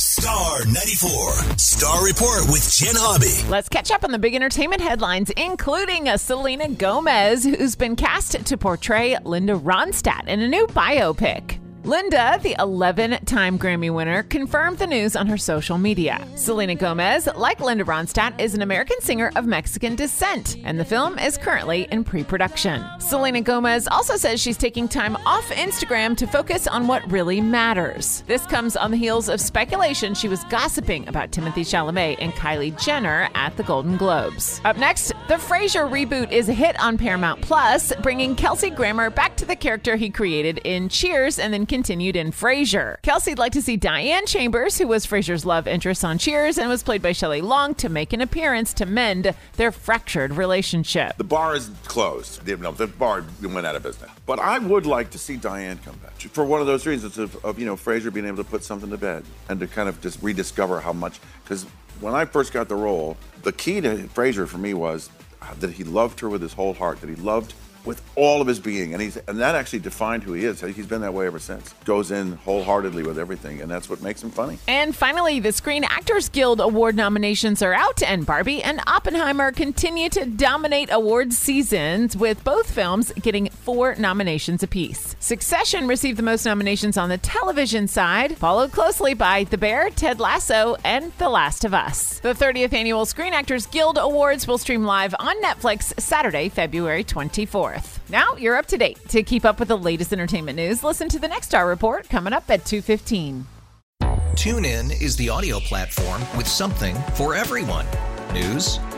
Star 94. Star Report with Jen Hobby. Let's catch up on the big entertainment headlines, including a Selena Gomez, who's been cast to portray Linda Ronstadt in a new biopic. Linda, the 11 time Grammy winner, confirmed the news on her social media. Selena Gomez, like Linda Ronstadt, is an American singer of Mexican descent, and the film is currently in pre production. Selena Gomez also says she's taking time off Instagram to focus on what really matters. This comes on the heels of speculation she was gossiping about Timothée Chalamet and Kylie Jenner at the Golden Globes. Up next, the Frasier reboot is a hit on Paramount Plus, bringing Kelsey Grammer back to the character he created in Cheers and then continued in Frasier. Kelsey'd like to see Diane Chambers, who was Frasier's love interest on Cheers and was played by Shelley Long, to make an appearance to mend their fractured relationship. The bar is closed. The, no, the bar went out of business. But I would like to see Diane come back for one of those reasons of, of you know Frasier being able to put something to bed and to kind of just rediscover how much because when I first got the role, the key to Frasier for me was uh, that he loved her with his whole heart, that he loved with all of his being, and he's and that actually defined who he is. He's been that way ever since. Goes in wholeheartedly with everything, and that's what makes him funny. And finally, the Screen Actors Guild Award nominations are out, and Barbie and Oppenheimer continue to dominate awards seasons, with both films getting four nominations apiece. Succession received the most nominations on the television side, followed closely by The Bear, Ted Lasso, and The Last of Us. The 30th annual Screen Actors Guild Awards will stream live on Netflix Saturday, February 24th. Now you're up to date. To keep up with the latest entertainment news, listen to the Next Star Report coming up at 2:15. TuneIn is the audio platform with something for everyone. News.